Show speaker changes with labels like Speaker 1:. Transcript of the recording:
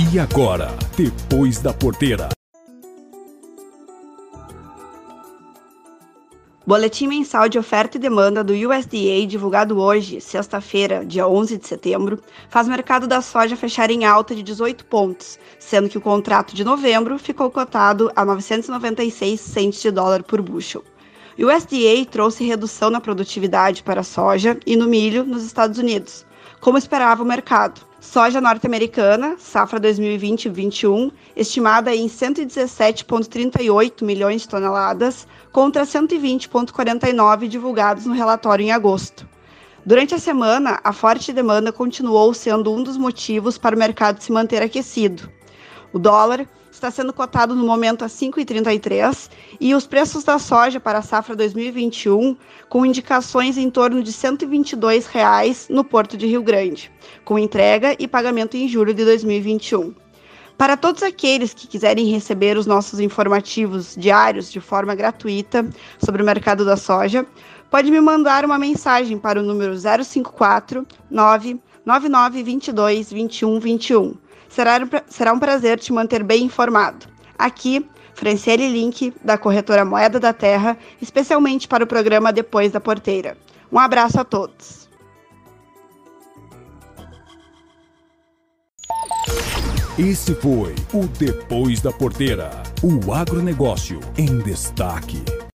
Speaker 1: E agora, depois da porteira.
Speaker 2: Boletim mensal de oferta e demanda do USDA, divulgado hoje, sexta-feira, dia 11 de setembro, faz o mercado da soja fechar em alta de 18 pontos, sendo que o contrato de novembro ficou cotado a 996 centes de dólar por bushel. O USDA trouxe redução na produtividade para a soja e no milho nos Estados Unidos, como esperava o mercado. Soja norte-americana, safra 2020-21, estimada em 117,38 milhões de toneladas, contra 120,49 divulgados no relatório em agosto. Durante a semana, a forte demanda continuou sendo um dos motivos para o mercado se manter aquecido. O dólar está sendo cotado no momento a 5,33 e os preços da soja para a safra 2021 com indicações em torno de 122 reais no Porto de Rio Grande, com entrega e pagamento em julho de 2021. Para todos aqueles que quiserem receber os nossos informativos diários de forma gratuita sobre o mercado da soja, pode me mandar uma mensagem para o número 054 99922 2121 Será, será um prazer te manter bem informado. Aqui, Franciele Link, da corretora Moeda da Terra, especialmente para o programa Depois da Porteira. Um abraço a todos.
Speaker 1: Esse foi o Depois da Porteira, o agronegócio em destaque.